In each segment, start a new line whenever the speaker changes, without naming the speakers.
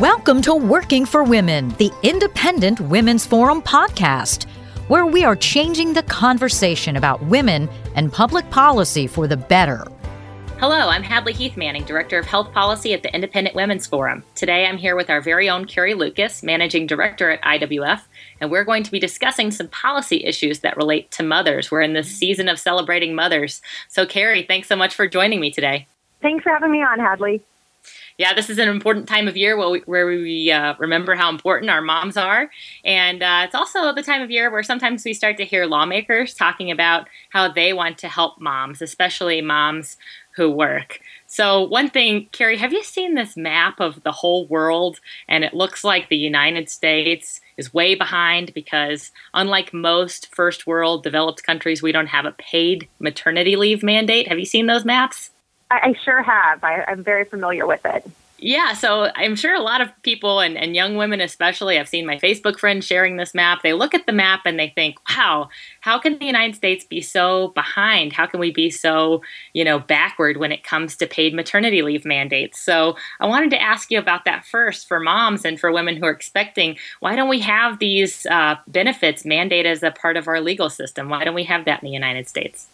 Welcome to Working for Women, the Independent Women's Forum podcast, where we are changing the conversation about women and public policy for the better.
Hello, I'm Hadley Heath Manning, Director of Health Policy at the Independent Women's Forum. Today I'm here with our very own Carrie Lucas, Managing Director at IWF, and we're going to be discussing some policy issues that relate to mothers. We're in the season of celebrating mothers. So, Carrie, thanks so much for joining me today.
Thanks for having me on, Hadley
yeah, this is an important time of year where we, where we uh, remember how important our moms are. And uh, it's also the time of year where sometimes we start to hear lawmakers talking about how they want to help moms, especially moms who work. So, one thing, Carrie, have you seen this map of the whole world? And it looks like the United States is way behind because, unlike most first world developed countries, we don't have a paid maternity leave mandate. Have you seen those maps?
I, I sure have. I, I'm very familiar with it.
Yeah, so I'm sure a lot of people and, and young women especially, I've seen my Facebook friends sharing this map. They look at the map and they think, wow, how can the United States be so behind? How can we be so, you know, backward when it comes to paid maternity leave mandates? So I wanted to ask you about that first for moms and for women who are expecting. Why don't we have these uh, benefits mandated as a part of our legal system? Why don't we have that in the United States?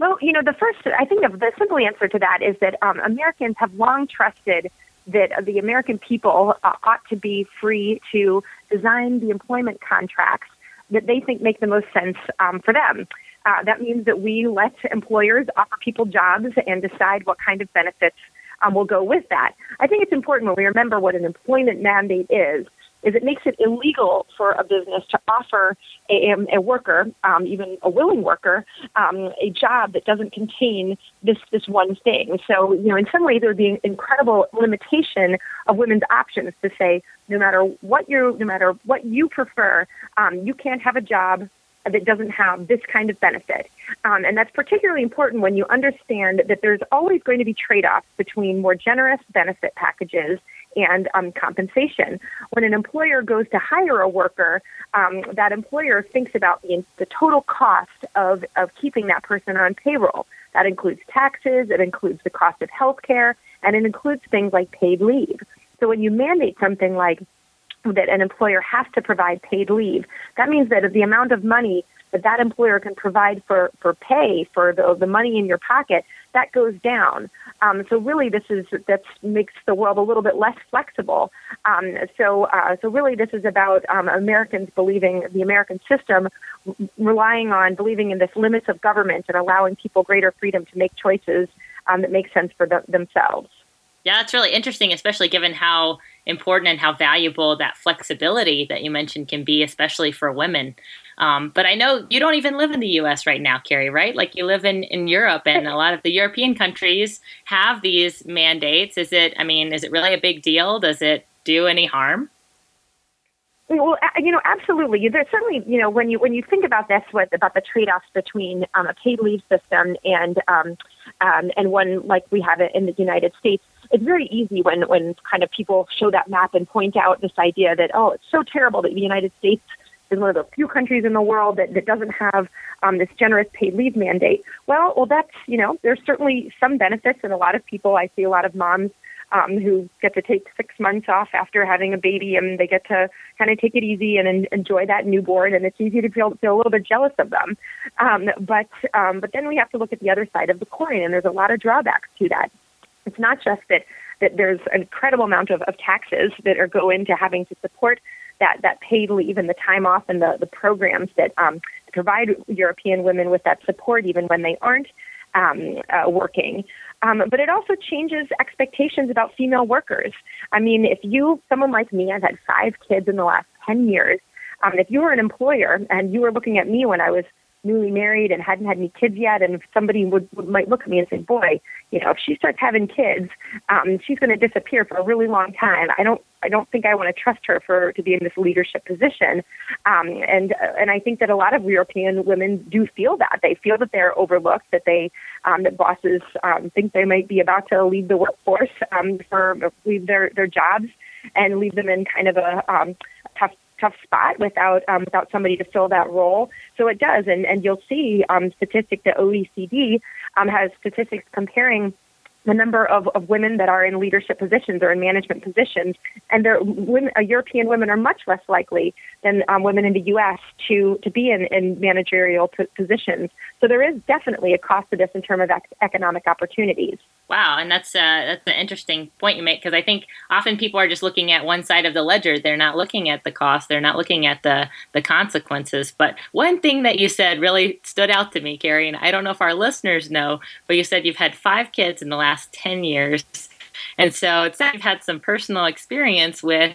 Well, you know, the first, I think the simple answer to that is that um, Americans have long trusted that the American people uh, ought to be free to design the employment contracts that they think make the most sense um, for them. Uh, that means that we let employers offer people jobs and decide what kind of benefits um, will go with that. I think it's important when we remember what an employment mandate is is it makes it illegal for a business to offer a, a worker, um, even a willing worker, um, a job that doesn't contain this this one thing. So, you know, in some ways, there would be an incredible limitation of women's options to say, no matter what you, no matter what you prefer, um, you can't have a job that doesn't have this kind of benefit. Um, and that's particularly important when you understand that there's always going to be trade offs between more generous benefit packages and um, compensation. When an employer goes to hire a worker, um, that employer thinks about the, the total cost of, of keeping that person on payroll. That includes taxes, it includes the cost of health care, and it includes things like paid leave. So when you mandate something like that an employer has to provide paid leave, that means that the amount of money that that employer can provide for, for pay for the, the money in your pocket, that goes down. Um, so really, this is that makes the world a little bit less flexible. Um, so uh, so really, this is about um, Americans believing the American system, relying on believing in this limits of government and allowing people greater freedom to make choices um, that make sense for the, themselves.
Yeah, that's really interesting, especially given how important and how valuable that flexibility that you mentioned can be, especially for women. Um, but I know you don't even live in the U.S. right now, Carrie, right? Like you live in, in Europe, and a lot of the European countries have these mandates. Is it, I mean, is it really a big deal? Does it do any harm?
Well, you know, absolutely. There's certainly, you know, when you when you think about this, what about the trade-offs between um, a paid leave system and um, um, and one like we have it in the United States, it's very easy when when kind of people show that map and point out this idea that oh, it's so terrible that the United States is one of the few countries in the world that, that doesn't have um, this generous paid leave mandate. Well, well, that's you know, there's certainly some benefits, and a lot of people. I see a lot of moms um, who get to take six months off after having a baby, and they get to kind of take it easy and, and enjoy that newborn. And it's easy to feel feel a little bit jealous of them. Um, but um, but then we have to look at the other side of the coin, and there's a lot of drawbacks to that. It's not just that that there's an incredible amount of, of taxes that are go into having to support that that paid leave and the time off and the the programs that um, provide European women with that support even when they aren't um, uh, working. Um, but it also changes expectations about female workers. I mean, if you, someone like me, I've had five kids in the last 10 years. Um, if you were an employer and you were looking at me when I was newly married and hadn't had any kids yet, and somebody would, would might look at me and say, "Boy, you know, if she starts having kids, um, she's going to disappear for a really long time." I don't, I don't think I want to trust her for to be in this leadership position. Um, and and I think that a lot of European women do feel that they feel that they're overlooked, that they um, that bosses um, think they might be about to leave the workforce um, for leave their their jobs and leave them in kind of a um, tough spot without um, without somebody to fill that role. So it does, and and you'll see um, statistics. The OECD um, has statistics comparing the number of, of women that are in leadership positions or in management positions, and they're, women, uh, European women are much less likely than um, women in the U.S. to to be in, in managerial p- positions. So there is definitely a cost to this in terms of ec- economic opportunities.
Wow, and that's uh, that's an interesting point you make because I think often people are just looking at one side of the ledger. They're not looking at the cost. They're not looking at the the consequences. But one thing that you said really stood out to me, Carrie, and I don't know if our listeners know, but you said you've had five kids in the last ten years, and so it's that you've had some personal experience with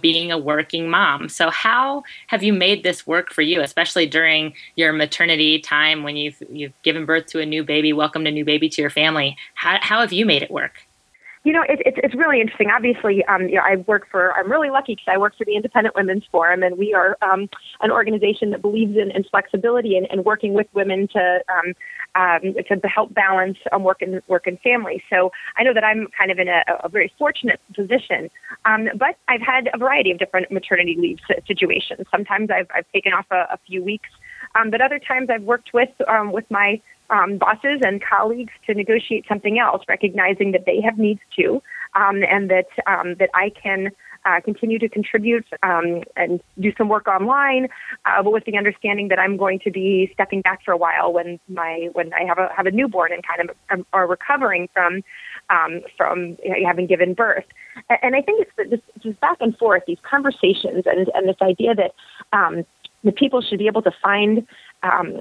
being a working mom. So how have you made this work for you, especially during your maternity time when you've you've given birth to a new baby, welcomed a new baby to your family? How how have you made it work?
You know, it, it, it's really interesting. Obviously, um, you know, I work for. I'm really lucky because I work for the Independent Women's Forum, and we are um, an organization that believes in, in flexibility and, and working with women to um, um, to help balance um, work and work and family. So I know that I'm kind of in a, a very fortunate position. Um, but I've had a variety of different maternity leave situations. Sometimes I've, I've taken off a, a few weeks, um, but other times I've worked with um, with my um, bosses and colleagues to negotiate something else, recognizing that they have needs too, um, and that um, that I can uh, continue to contribute um, and do some work online, uh, but with the understanding that I'm going to be stepping back for a while when my when I have a have a newborn and kind of um, are recovering from um, from having given birth. And I think it's this, this back and forth, these conversations, and and this idea that um, the people should be able to find um,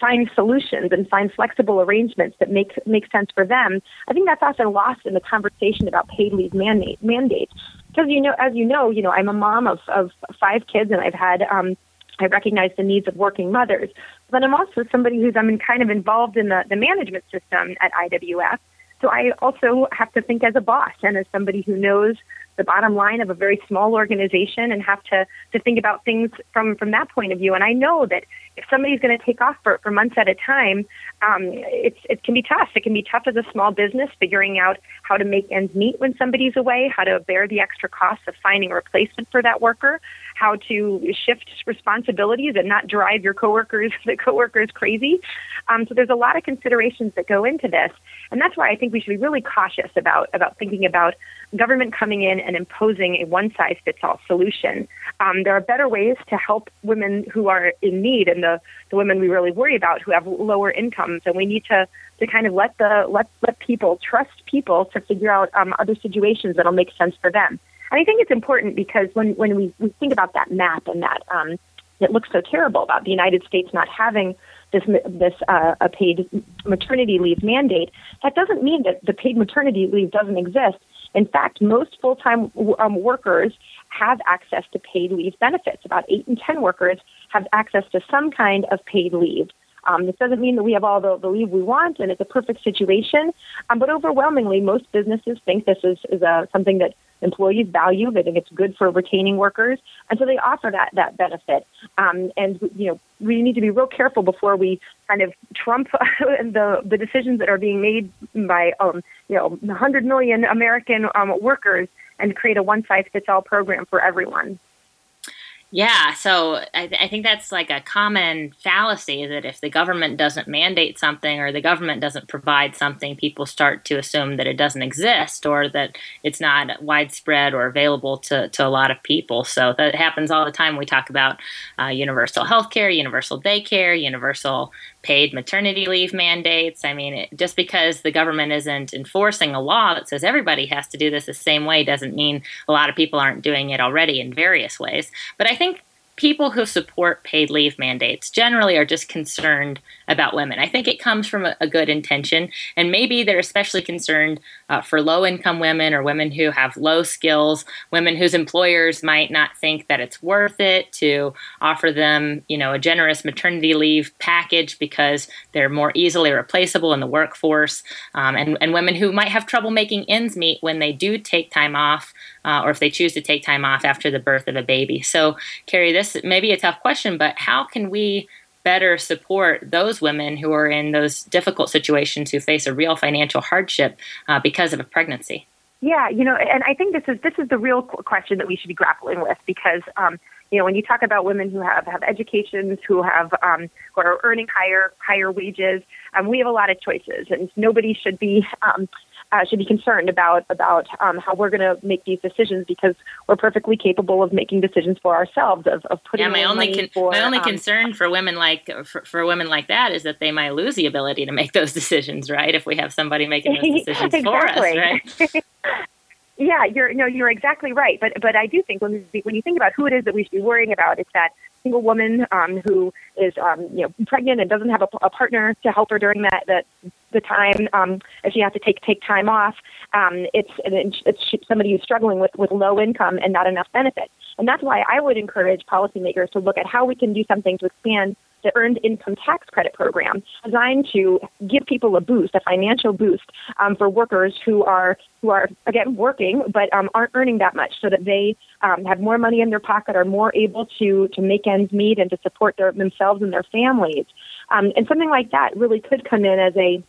find solutions and find flexible arrangements that make make sense for them. I think that's often lost in the conversation about paid leave mandate, mandates. Because you know, as you know, you know, I'm a mom of, of five kids, and I've had um, I recognize the needs of working mothers. But I'm also somebody who's I'm kind of involved in the, the management system at IWF. So I also have to think as a boss and as somebody who knows the bottom line of a very small organization and have to, to think about things from, from that point of view. And I know that if somebody's going to take off for, for months at a time, um, it's, it can be tough. It can be tough as a small business figuring out how to make ends meet when somebody's away, how to bear the extra costs of finding a replacement for that worker, how to shift responsibilities and not drive your coworkers, the coworkers crazy. Um, so there's a lot of considerations that go into this. And that's why I think we should be really cautious about, about thinking about government coming in and imposing a one size fits all solution. Um, there are better ways to help women who are in need and the, the women we really worry about who have lower incomes. And we need to, to kind of let the let, let people trust people to figure out um, other situations that'll make sense for them. And I think it's important because when, when we, we think about that map and that um, it looks so terrible about the United States not having this this uh, a paid maternity leave mandate, that doesn't mean that the paid maternity leave doesn't exist. In fact, most full time um, workers have access to paid leave benefits. About eight in ten workers have access to some kind of paid leave. Um, this doesn't mean that we have all the, the leave we want and it's a perfect situation, um, but overwhelmingly, most businesses think this is, is a, something that employees value. They think it's good for retaining workers, and so they offer that that benefit. Um, and you know, we need to be real careful before we kind of trump the the decisions that are being made by um, you know 100 million American um, workers and create a one size fits all program for everyone.
Yeah, so I, th- I, think that's like a common fallacy that if the government doesn't mandate something or the government doesn't provide something, people start to assume that it doesn't exist or that it's not widespread or available to, to a lot of people. So that happens all the time. We talk about uh, universal health care, universal daycare, universal paid maternity leave mandates. I mean, it, just because the government isn't enforcing a law that says everybody has to do this the same way doesn't mean a lot of people aren't doing it already in various ways. But I think people who support paid leave mandates generally are just concerned about women. I think it comes from a, a good intention, and maybe they're especially concerned uh, for low income women or women who have low skills, women whose employers might not think that it's worth it to offer them, you know, a generous maternity leave package because they're more easily replaceable in the workforce, um, and, and women who might have trouble making ends meet when they do take time off. Uh, or if they choose to take time off after the birth of a baby. So, Carrie, this may be a tough question, but how can we better support those women who are in those difficult situations who face a real financial hardship uh, because of a pregnancy.
Yeah, you know, and I think this is this is the real question that we should be grappling with because um, you know when you talk about women who have have educations, who have um, who are earning higher higher wages, um, we have a lot of choices, and nobody should be um, uh, should be concerned about about um, how we're going to make these decisions because we're perfectly capable of making decisions for ourselves of, of putting
yeah, my only con-
for,
my only
um,
concern for women like for, for, women like that is that they might lose the ability to make those decisions right if we have somebody making those decisions
exactly.
for us right
yeah you're no you're exactly right but but I do think when when you think about who it is that we should be worrying about it's that single woman um, who is um, you know pregnant and doesn't have a, a partner to help her during that that the time um, if she has to take take time off. Um, it's it's somebody who's struggling with with low income and not enough benefits, and that's why I would encourage policymakers to look at how we can do something to expand the earned income tax credit program designed to give people a boost, a financial boost um, for workers who are who are again working but um, aren't earning that much, so that they um, have more money in their pocket, are more able to to make ends meet and to support their, themselves and their families. Um, and something like that really could come in as a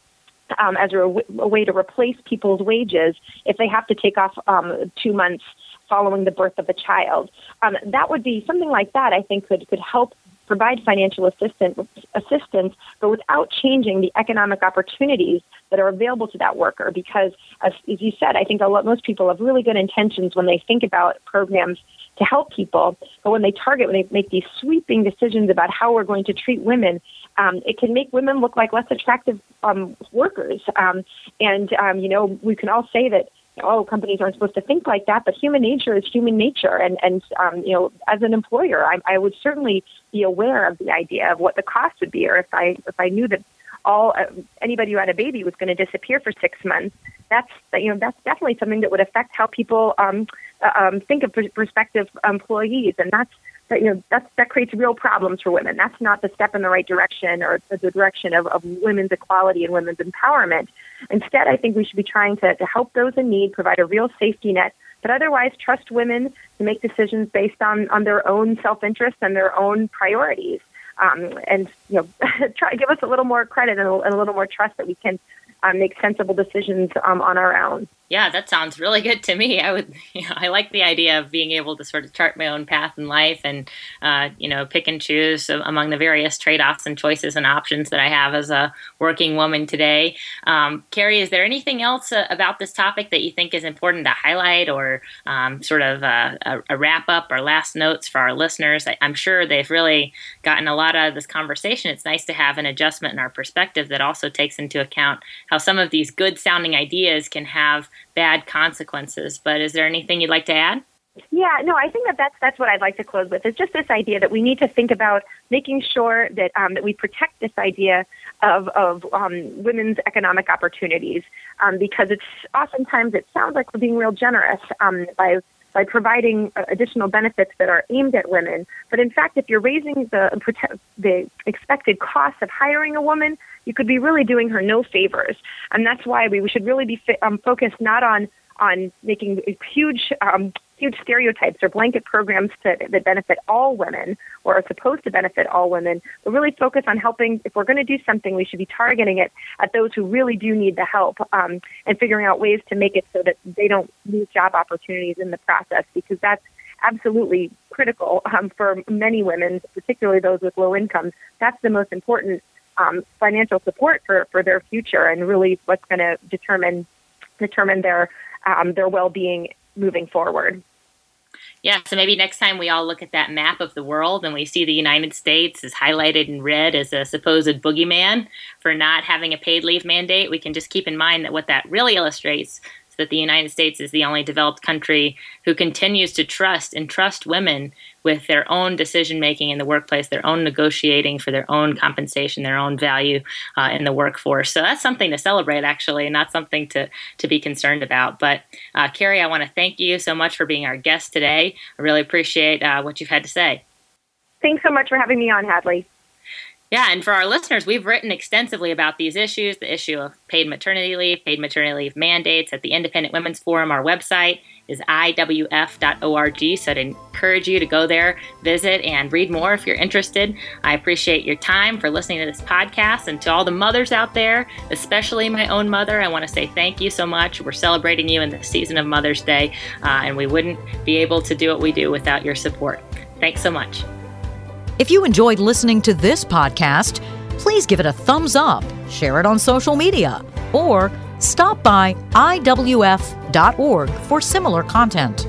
um, as a, a, way to replace people's wages if they have to take off um, two months following the birth of a child. Um, that would be something like that. I think could could help provide financial assistance, assistance, but without changing the economic opportunities that are available to that worker. Because, as, as you said, I think a lot, most people have really good intentions when they think about programs to help people, but when they target, when they make these sweeping decisions about how we're going to treat women, um, it can make women look like less attractive um, workers. Um, and um, you know, we can all say that oh, companies aren't supposed to think like that, but human nature is human nature. And, and um, you know, as an employer, I, I would certainly be aware of the idea of what the cost would be, or if I, if I knew that all uh, anybody who had a baby was going to disappear for six months, that's you know that's definitely something that would affect how people um, uh, um, think of prospective employees, and that's that you know that's that creates real problems for women. That's not the step in the right direction or the direction of, of women's equality and women's empowerment. Instead, I think we should be trying to, to help those in need, provide a real safety net, but otherwise trust women to make decisions based on, on their own self interest and their own priorities. Um, and you know, try give us a little more credit and a, and a little more trust that we can um, make sensible decisions um, on our own.
Yeah, that sounds really good to me. I would, you know, I like the idea of being able to sort of chart my own path in life and, uh, you know, pick and choose among the various trade-offs and choices and options that I have as a working woman today. Um, Carrie, is there anything else uh, about this topic that you think is important to highlight, or um, sort of a, a, a, wrap up or last notes for our listeners? I, I'm sure they've really gotten a lot out of this conversation. It's nice to have an adjustment in our perspective that also takes into account how some of these good sounding ideas can have bad consequences. But is there anything you'd like to add?
Yeah, no, I think that that's that's what I'd like to close with. Is just this idea that we need to think about making sure that um, that we protect this idea of of um, women's economic opportunities, um, because it's oftentimes it sounds like we're being real generous um, by by providing uh, additional benefits that are aimed at women. But in fact, if you're raising the the expected cost of hiring a woman, you could be really doing her no favors. And that's why we, we should really be um, focused not on on making huge um, huge stereotypes or blanket programs to, that benefit all women or are supposed to benefit all women, but really focus on helping. If we're going to do something, we should be targeting it at those who really do need the help um, and figuring out ways to make it so that they don't lose job opportunities in the process because that's absolutely critical um, for many women, particularly those with low incomes. That's the most important um, financial support for, for their future and really what's going to determine determine their um, their well being moving forward.
Yeah, so maybe next time we all look at that map of the world and we see the United States is highlighted in red as a supposed boogeyman for not having a paid leave mandate, we can just keep in mind that what that really illustrates is that the United States is the only developed country who continues to trust and trust women with their own decision making in the workplace, their own negotiating for their own compensation, their own value uh, in the workforce. So that's something to celebrate, actually, and not something to, to be concerned about. But uh, Carrie, I want to thank you so much for being our guest today. I really appreciate uh, what you've had to say.
Thanks so much for having me on, Hadley.
Yeah, and for our listeners, we've written extensively about these issues the issue of paid maternity leave, paid maternity leave mandates at the Independent Women's Forum. Our website is iwf.org, so I'd encourage you to go there, visit, and read more if you're interested. I appreciate your time for listening to this podcast. And to all the mothers out there, especially my own mother, I want to say thank you so much. We're celebrating you in the season of Mother's Day, uh, and we wouldn't be able to do what we do without your support. Thanks so much.
If you enjoyed listening to this podcast, please give it a thumbs up, share it on social media, or Stop by IWF.org for similar content.